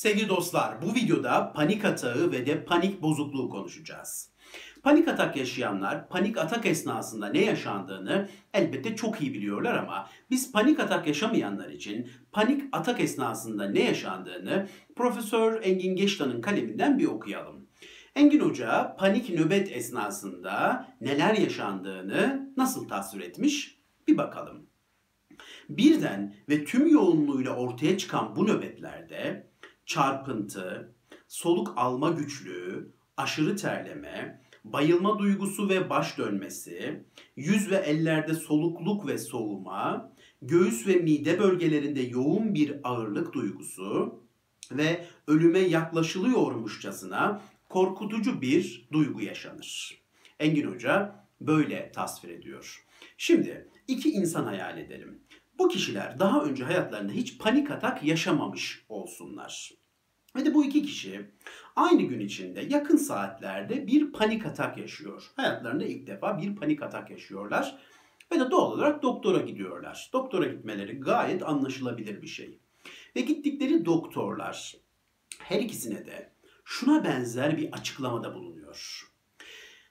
Sevgili dostlar, bu videoda panik atağı ve de panik bozukluğu konuşacağız. Panik atak yaşayanlar panik atak esnasında ne yaşandığını elbette çok iyi biliyorlar ama biz panik atak yaşamayanlar için panik atak esnasında ne yaşandığını Profesör Engin Geçtan'ın kaleminden bir okuyalım. Engin Hoca panik nöbet esnasında neler yaşandığını nasıl tasvir etmiş bir bakalım. Birden ve tüm yoğunluğuyla ortaya çıkan bu nöbetlerde çarpıntı, soluk alma güçlüğü, aşırı terleme, bayılma duygusu ve baş dönmesi, yüz ve ellerde solukluk ve soğuma, göğüs ve mide bölgelerinde yoğun bir ağırlık duygusu ve ölüme yaklaşılıyormuşçasına korkutucu bir duygu yaşanır. Engin Hoca böyle tasvir ediyor. Şimdi iki insan hayal edelim. Bu kişiler daha önce hayatlarında hiç panik atak yaşamamış olsunlar. Ve de bu iki kişi aynı gün içinde yakın saatlerde bir panik atak yaşıyor. Hayatlarında ilk defa bir panik atak yaşıyorlar. Ve de doğal olarak doktora gidiyorlar. Doktora gitmeleri gayet anlaşılabilir bir şey. Ve gittikleri doktorlar her ikisine de şuna benzer bir açıklamada bulunuyor.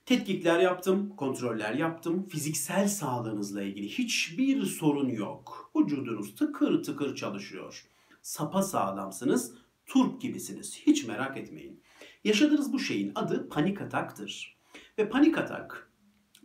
Tetkikler yaptım, kontroller yaptım. Fiziksel sağlığınızla ilgili hiçbir sorun yok. Vücudunuz tıkır tıkır çalışıyor. Sapa sağlamsınız turp gibisiniz. Hiç merak etmeyin. Yaşadığınız bu şeyin adı panik ataktır. Ve panik atak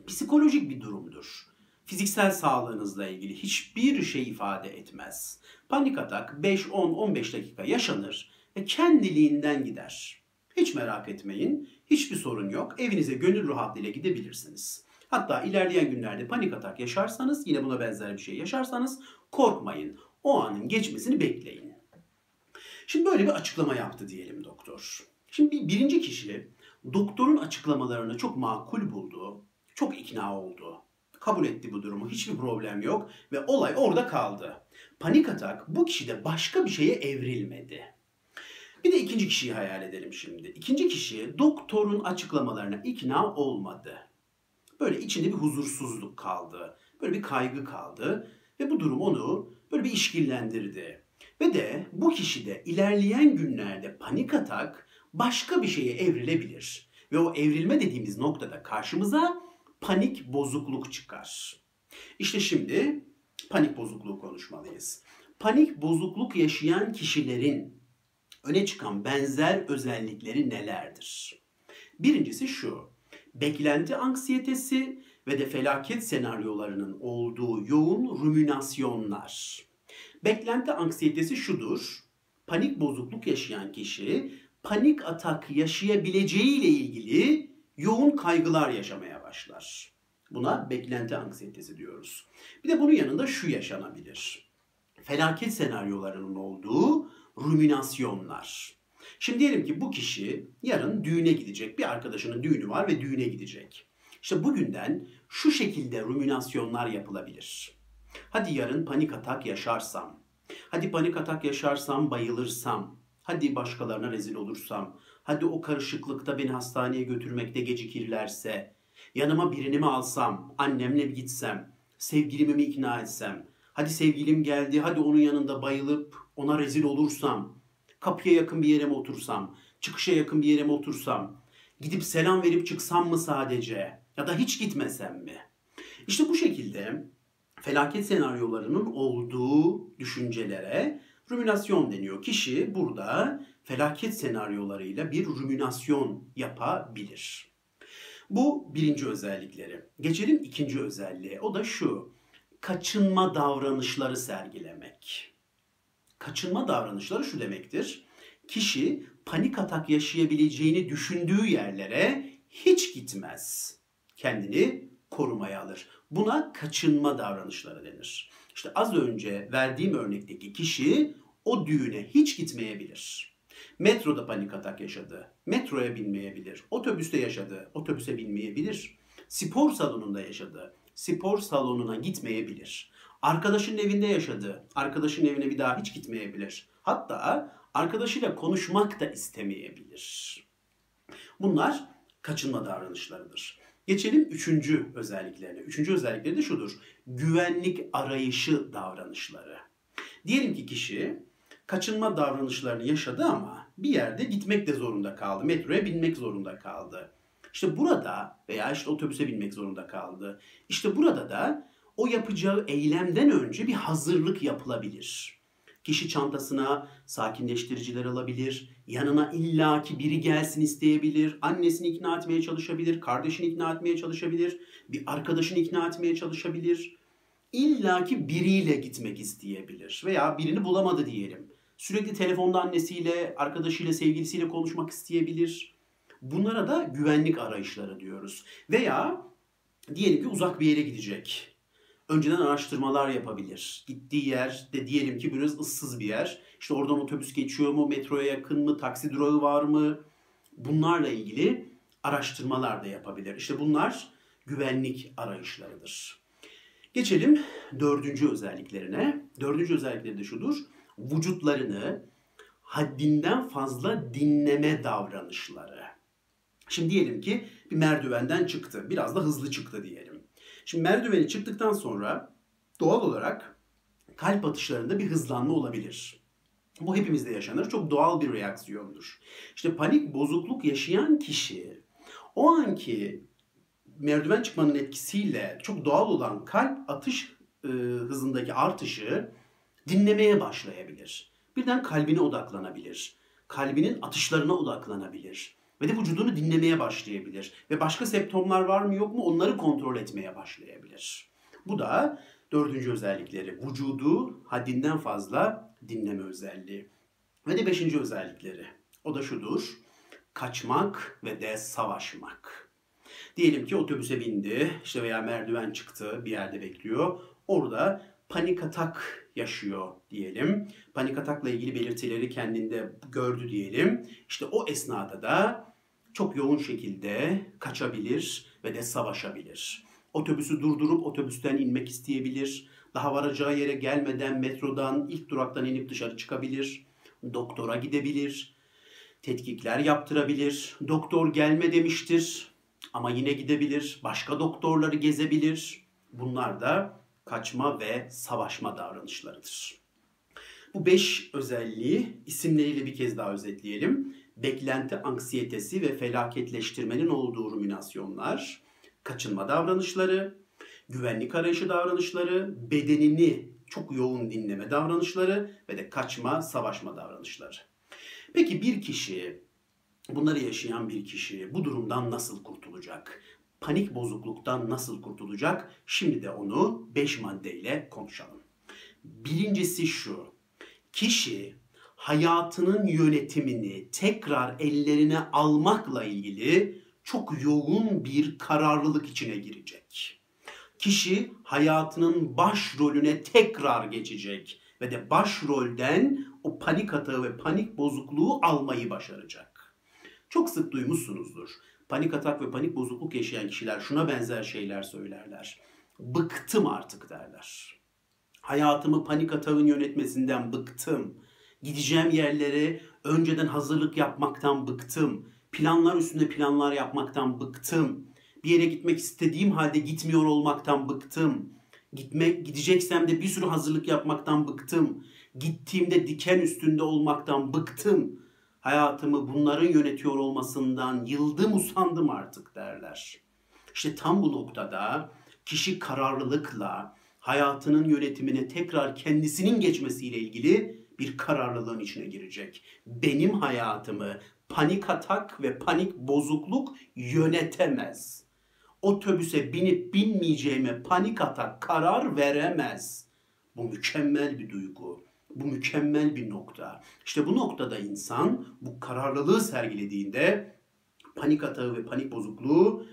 psikolojik bir durumdur. Fiziksel sağlığınızla ilgili hiçbir şey ifade etmez. Panik atak 5, 10, 15 dakika yaşanır ve kendiliğinden gider. Hiç merak etmeyin. Hiçbir sorun yok. Evinize gönül rahatlığıyla gidebilirsiniz. Hatta ilerleyen günlerde panik atak yaşarsanız, yine buna benzer bir şey yaşarsanız korkmayın. O anın geçmesini bekleyin. Şimdi böyle bir açıklama yaptı diyelim doktor. Şimdi bir, birinci kişi doktorun açıklamalarını çok makul buldu, çok ikna oldu. Kabul etti bu durumu, hiçbir problem yok ve olay orada kaldı. Panik atak bu kişide başka bir şeye evrilmedi. Bir de ikinci kişiyi hayal edelim şimdi. İkinci kişi doktorun açıklamalarına ikna olmadı. Böyle içinde bir huzursuzluk kaldı. Böyle bir kaygı kaldı. Ve bu durum onu böyle bir işkillendirdi. Ve de bu kişide ilerleyen günlerde panik atak başka bir şeye evrilebilir. Ve o evrilme dediğimiz noktada karşımıza panik bozukluk çıkar. İşte şimdi panik bozukluğu konuşmalıyız. Panik bozukluk yaşayan kişilerin öne çıkan benzer özellikleri nelerdir? Birincisi şu. Beklenti anksiyetesi ve de felaket senaryolarının olduğu yoğun ruminasyonlar. Beklenti anksiyetesi şudur. Panik bozukluk yaşayan kişi panik atak yaşayabileceği ile ilgili yoğun kaygılar yaşamaya başlar. Buna beklenti anksiyetesi diyoruz. Bir de bunun yanında şu yaşanabilir. Felaket senaryolarının olduğu ruminasyonlar. Şimdi diyelim ki bu kişi yarın düğüne gidecek. Bir arkadaşının düğünü var ve düğüne gidecek. İşte bugünden şu şekilde ruminasyonlar yapılabilir. Hadi yarın panik atak yaşarsam. Hadi panik atak yaşarsam bayılırsam. Hadi başkalarına rezil olursam. Hadi o karışıklıkta beni hastaneye götürmekte gecikirlerse. Yanıma birini mi alsam, annemle mi gitsem, sevgilimi mi ikna etsem. Hadi sevgilim geldi, hadi onun yanında bayılıp ona rezil olursam. Kapıya yakın bir yere mi otursam, çıkışa yakın bir yere mi otursam. Gidip selam verip çıksam mı sadece ya da hiç gitmesem mi? İşte bu şekilde felaket senaryolarının olduğu düşüncelere ruminasyon deniyor. Kişi burada felaket senaryolarıyla bir ruminasyon yapabilir. Bu birinci özellikleri. Geçelim ikinci özelliğe. O da şu. Kaçınma davranışları sergilemek. Kaçınma davranışları şu demektir. Kişi panik atak yaşayabileceğini düşündüğü yerlere hiç gitmez. Kendini korumaya alır. Buna kaçınma davranışları denir. İşte az önce verdiğim örnekteki kişi o düğüne hiç gitmeyebilir. Metroda panik atak yaşadı. Metroya binmeyebilir. Otobüste yaşadı. Otobüse binmeyebilir. Spor salonunda yaşadı. Spor salonuna gitmeyebilir. Arkadaşının evinde yaşadı. Arkadaşın evine bir daha hiç gitmeyebilir. Hatta arkadaşıyla konuşmak da istemeyebilir. Bunlar kaçınma davranışlarıdır. Geçelim üçüncü özelliklerine. Üçüncü özellikleri de şudur. Güvenlik arayışı davranışları. Diyelim ki kişi kaçınma davranışlarını yaşadı ama bir yerde gitmek de zorunda kaldı. Metroya binmek zorunda kaldı. İşte burada veya işte otobüse binmek zorunda kaldı. İşte burada da o yapacağı eylemden önce bir hazırlık yapılabilir. Kişi çantasına sakinleştiriciler alabilir, yanına illaki biri gelsin isteyebilir, annesini ikna etmeye çalışabilir, kardeşini ikna etmeye çalışabilir, bir arkadaşını ikna etmeye çalışabilir. İllaki biriyle gitmek isteyebilir veya birini bulamadı diyelim. Sürekli telefonda annesiyle, arkadaşıyla, sevgilisiyle konuşmak isteyebilir. Bunlara da güvenlik arayışları diyoruz. Veya diyelim ki uzak bir yere gidecek önceden araştırmalar yapabilir. Gittiği yer de diyelim ki biraz ıssız bir yer. İşte oradan otobüs geçiyor mu, metroya yakın mı, taksi durağı var mı? Bunlarla ilgili araştırmalar da yapabilir. İşte bunlar güvenlik arayışlarıdır. Geçelim dördüncü özelliklerine. Dördüncü özellikleri de şudur. Vücutlarını haddinden fazla dinleme davranışları. Şimdi diyelim ki bir merdivenden çıktı. Biraz da hızlı çıktı diyelim. Şimdi merdiveni çıktıktan sonra doğal olarak kalp atışlarında bir hızlanma olabilir. Bu hepimizde yaşanır. Çok doğal bir reaksiyondur. İşte panik bozukluk yaşayan kişi o anki merdiven çıkmanın etkisiyle çok doğal olan kalp atış e, hızındaki artışı dinlemeye başlayabilir. Birden kalbine odaklanabilir. Kalbinin atışlarına odaklanabilir ve de vücudunu dinlemeye başlayabilir. Ve başka septomlar var mı yok mu onları kontrol etmeye başlayabilir. Bu da dördüncü özellikleri. Vücudu haddinden fazla dinleme özelliği. Ve de beşinci özellikleri. O da şudur. Kaçmak ve de savaşmak. Diyelim ki otobüse bindi işte veya merdiven çıktı bir yerde bekliyor. Orada panik atak yaşıyor diyelim. Panik atakla ilgili belirtileri kendinde gördü diyelim. İşte o esnada da çok yoğun şekilde kaçabilir ve de savaşabilir. Otobüsü durdurup otobüsten inmek isteyebilir. Daha varacağı yere gelmeden metrodan ilk duraktan inip dışarı çıkabilir. Doktora gidebilir. Tetkikler yaptırabilir. Doktor gelme demiştir ama yine gidebilir. Başka doktorları gezebilir. Bunlar da kaçma ve savaşma davranışlarıdır. Bu beş özelliği isimleriyle bir kez daha özetleyelim. Beklenti anksiyetesi ve felaketleştirmenin olduğu ruminasyonlar, kaçınma davranışları, güvenlik arayışı davranışları, bedenini çok yoğun dinleme davranışları ve de kaçma, savaşma davranışları. Peki bir kişi, bunları yaşayan bir kişi bu durumdan nasıl kurtulacak? panik bozukluktan nasıl kurtulacak? Şimdi de onu 5 maddeyle konuşalım. Birincisi şu. Kişi hayatının yönetimini tekrar ellerine almakla ilgili çok yoğun bir kararlılık içine girecek. Kişi hayatının başrolüne tekrar geçecek ve de başrolden o panik atağı ve panik bozukluğu almayı başaracak. Çok sık duymuşsunuzdur panik atak ve panik bozukluk yaşayan kişiler şuna benzer şeyler söylerler. Bıktım artık derler. Hayatımı panik atağın yönetmesinden bıktım. Gideceğim yerlere önceden hazırlık yapmaktan bıktım. Planlar üstünde planlar yapmaktan bıktım. Bir yere gitmek istediğim halde gitmiyor olmaktan bıktım. Gitmek gideceksem de bir sürü hazırlık yapmaktan bıktım. Gittiğimde diken üstünde olmaktan bıktım hayatımı bunların yönetiyor olmasından yıldım usandım artık derler. İşte tam bu noktada kişi kararlılıkla hayatının yönetimine tekrar kendisinin geçmesiyle ilgili bir kararlılığın içine girecek. Benim hayatımı panik atak ve panik bozukluk yönetemez. Otobüse binip binmeyeceğime panik atak karar veremez. Bu mükemmel bir duygu. Bu mükemmel bir nokta. İşte bu noktada insan bu kararlılığı sergilediğinde panik atağı ve panik bozukluğu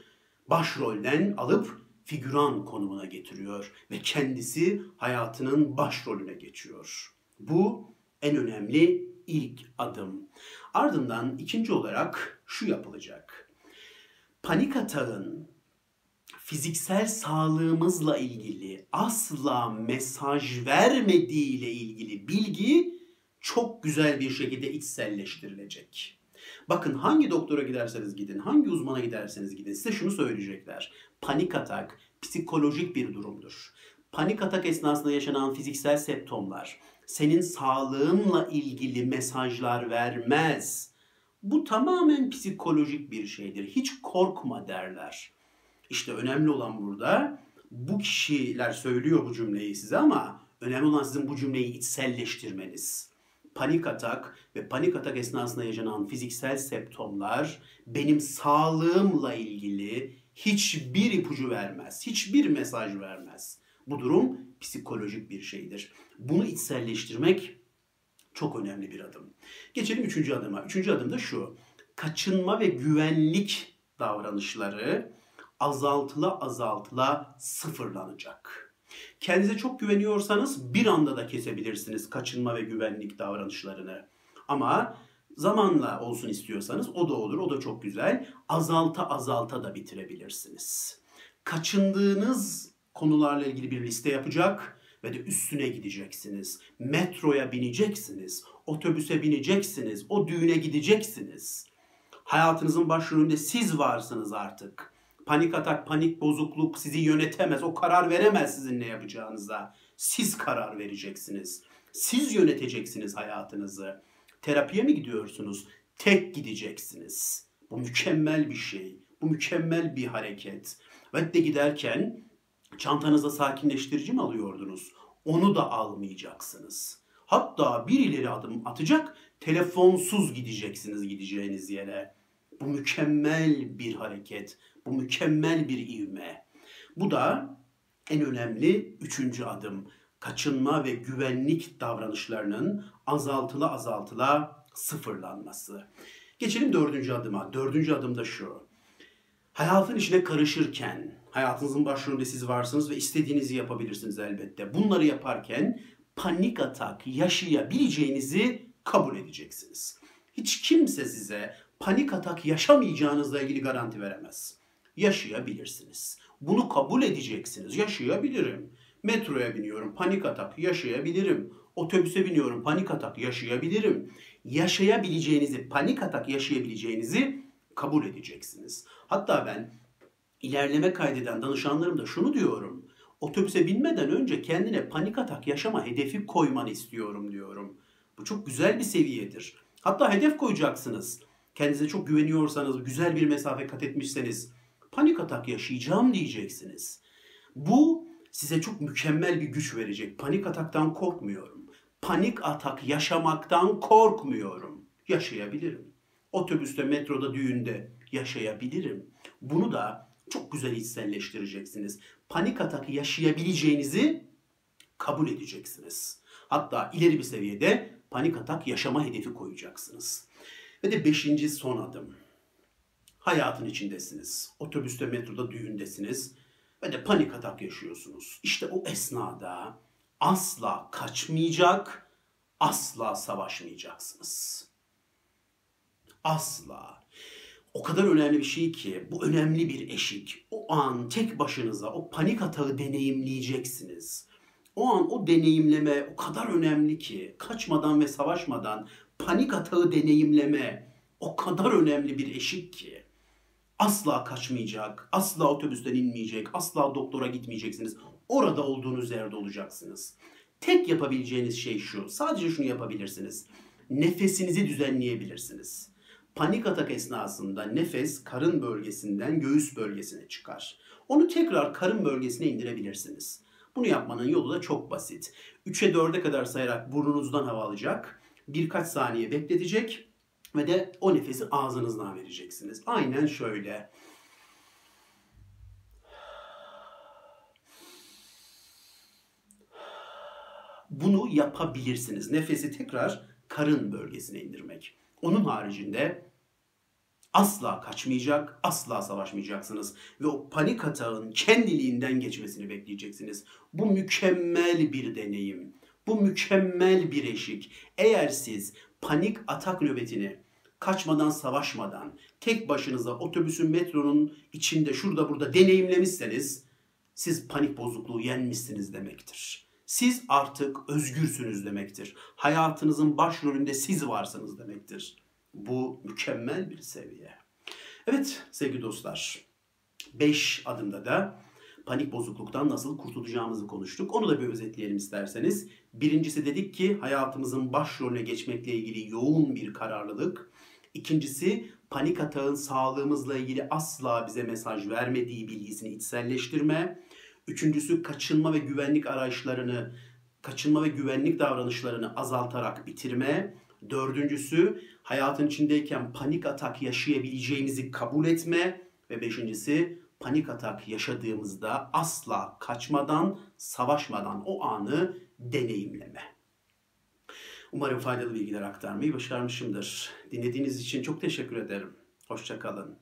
başrolden alıp figüran konumuna getiriyor ve kendisi hayatının başrolüne geçiyor. Bu en önemli ilk adım. Ardından ikinci olarak şu yapılacak. Panik atağın fiziksel sağlığımızla ilgili asla mesaj vermediği ile ilgili bilgi çok güzel bir şekilde içselleştirilecek. Bakın hangi doktora giderseniz gidin, hangi uzmana giderseniz gidin size şunu söyleyecekler. Panik atak psikolojik bir durumdur. Panik atak esnasında yaşanan fiziksel septomlar senin sağlığınla ilgili mesajlar vermez. Bu tamamen psikolojik bir şeydir. Hiç korkma derler. İşte önemli olan burada bu kişiler söylüyor bu cümleyi size ama önemli olan sizin bu cümleyi içselleştirmeniz. Panik atak ve panik atak esnasında yaşanan fiziksel septomlar benim sağlığımla ilgili hiçbir ipucu vermez, hiçbir mesaj vermez. Bu durum psikolojik bir şeydir. Bunu içselleştirmek çok önemli bir adım. Geçelim üçüncü adıma. Üçüncü adım da şu. Kaçınma ve güvenlik davranışları azaltıla azaltıla sıfırlanacak. Kendinize çok güveniyorsanız bir anda da kesebilirsiniz kaçınma ve güvenlik davranışlarını. Ama zamanla olsun istiyorsanız o da olur, o da çok güzel. Azalta azalta da bitirebilirsiniz. Kaçındığınız konularla ilgili bir liste yapacak ve de üstüne gideceksiniz. Metroya bineceksiniz, otobüse bineceksiniz, o düğüne gideceksiniz. Hayatınızın başrolünde siz varsınız artık. Panik atak, panik bozukluk sizi yönetemez. O karar veremez sizin ne yapacağınıza. Siz karar vereceksiniz. Siz yöneteceksiniz hayatınızı. Terapiye mi gidiyorsunuz? Tek gideceksiniz. Bu mükemmel bir şey. Bu mükemmel bir hareket. Ve de giderken çantanıza sakinleştirici mi alıyordunuz? Onu da almayacaksınız. Hatta bir ileri adım atacak, telefonsuz gideceksiniz gideceğiniz yere. Bu mükemmel bir hareket, bu mükemmel bir ivme. Bu da en önemli üçüncü adım. Kaçınma ve güvenlik davranışlarının azaltıla azaltıla sıfırlanması. Geçelim dördüncü adıma. Dördüncü adım da şu. Hayatın içine karışırken, hayatınızın başrolünde siz varsınız ve istediğinizi yapabilirsiniz elbette. Bunları yaparken panik atak yaşayabileceğinizi kabul edeceksiniz. Hiç kimse size panik atak yaşamayacağınızla ilgili garanti veremez. Yaşayabilirsiniz. Bunu kabul edeceksiniz. Yaşayabilirim. Metroya biniyorum, panik atak yaşayabilirim. Otobüse biniyorum, panik atak yaşayabilirim. Yaşayabileceğinizi, panik atak yaşayabileceğinizi kabul edeceksiniz. Hatta ben ilerleme kaydeden danışanlarım şunu diyorum. Otobüse binmeden önce kendine panik atak yaşama hedefi koymanı istiyorum diyorum. Bu çok güzel bir seviyedir. Hatta hedef koyacaksınız. Kendinize çok güveniyorsanız, güzel bir mesafe kat etmişseniz panik atak yaşayacağım diyeceksiniz. Bu size çok mükemmel bir güç verecek. Panik ataktan korkmuyorum. Panik atak yaşamaktan korkmuyorum. Yaşayabilirim. Otobüste, metroda, düğünde yaşayabilirim. Bunu da çok güzel içselleştireceksiniz. Panik atak yaşayabileceğinizi kabul edeceksiniz. Hatta ileri bir seviyede panik atak yaşama hedefi koyacaksınız. Ve de beşinci son adım. Hayatın içindesiniz. Otobüste, metroda, düğündesiniz ve de panik atak yaşıyorsunuz. İşte o esnada asla kaçmayacak, asla savaşmayacaksınız. Asla. O kadar önemli bir şey ki bu önemli bir eşik. O an tek başınıza o panik atağı deneyimleyeceksiniz. O an o deneyimleme o kadar önemli ki kaçmadan ve savaşmadan panik atağı deneyimleme o kadar önemli bir eşik ki asla kaçmayacak, asla otobüsten inmeyecek, asla doktora gitmeyeceksiniz. Orada olduğunuz yerde olacaksınız. Tek yapabileceğiniz şey şu. Sadece şunu yapabilirsiniz. Nefesinizi düzenleyebilirsiniz. Panik atak esnasında nefes karın bölgesinden göğüs bölgesine çıkar. Onu tekrar karın bölgesine indirebilirsiniz. Bunu yapmanın yolu da çok basit. 3'e 4'e kadar sayarak burnunuzdan hava alacak. Birkaç saniye bekletecek ve de o nefesi ağzınızdan vereceksiniz. Aynen şöyle. Bunu yapabilirsiniz. Nefesi tekrar karın bölgesine indirmek. Onun haricinde asla kaçmayacak, asla savaşmayacaksınız ve o panik atağın kendiliğinden geçmesini bekleyeceksiniz. Bu mükemmel bir deneyim. Bu mükemmel bir eşik. Eğer siz panik atak nöbetini kaçmadan savaşmadan tek başınıza otobüsün metronun içinde şurada burada deneyimlemişseniz siz panik bozukluğu yenmişsiniz demektir. Siz artık özgürsünüz demektir. Hayatınızın başrolünde siz varsınız demektir. Bu mükemmel bir seviye. Evet sevgili dostlar. 5 adımda da panik bozukluktan nasıl kurtulacağımızı konuştuk. Onu da bir özetleyelim isterseniz. Birincisi dedik ki hayatımızın başrolüne geçmekle ilgili yoğun bir kararlılık. İkincisi panik atağın sağlığımızla ilgili asla bize mesaj vermediği bilgisini içselleştirme. Üçüncüsü kaçınma ve güvenlik arayışlarını, kaçınma ve güvenlik davranışlarını azaltarak bitirme. Dördüncüsü hayatın içindeyken panik atak yaşayabileceğimizi kabul etme. Ve beşincisi panik atak yaşadığımızda asla kaçmadan, savaşmadan o anı deneyimleme. Umarım faydalı bilgiler aktarmayı başarmışımdır. Dinlediğiniz için çok teşekkür ederim. Hoşçakalın.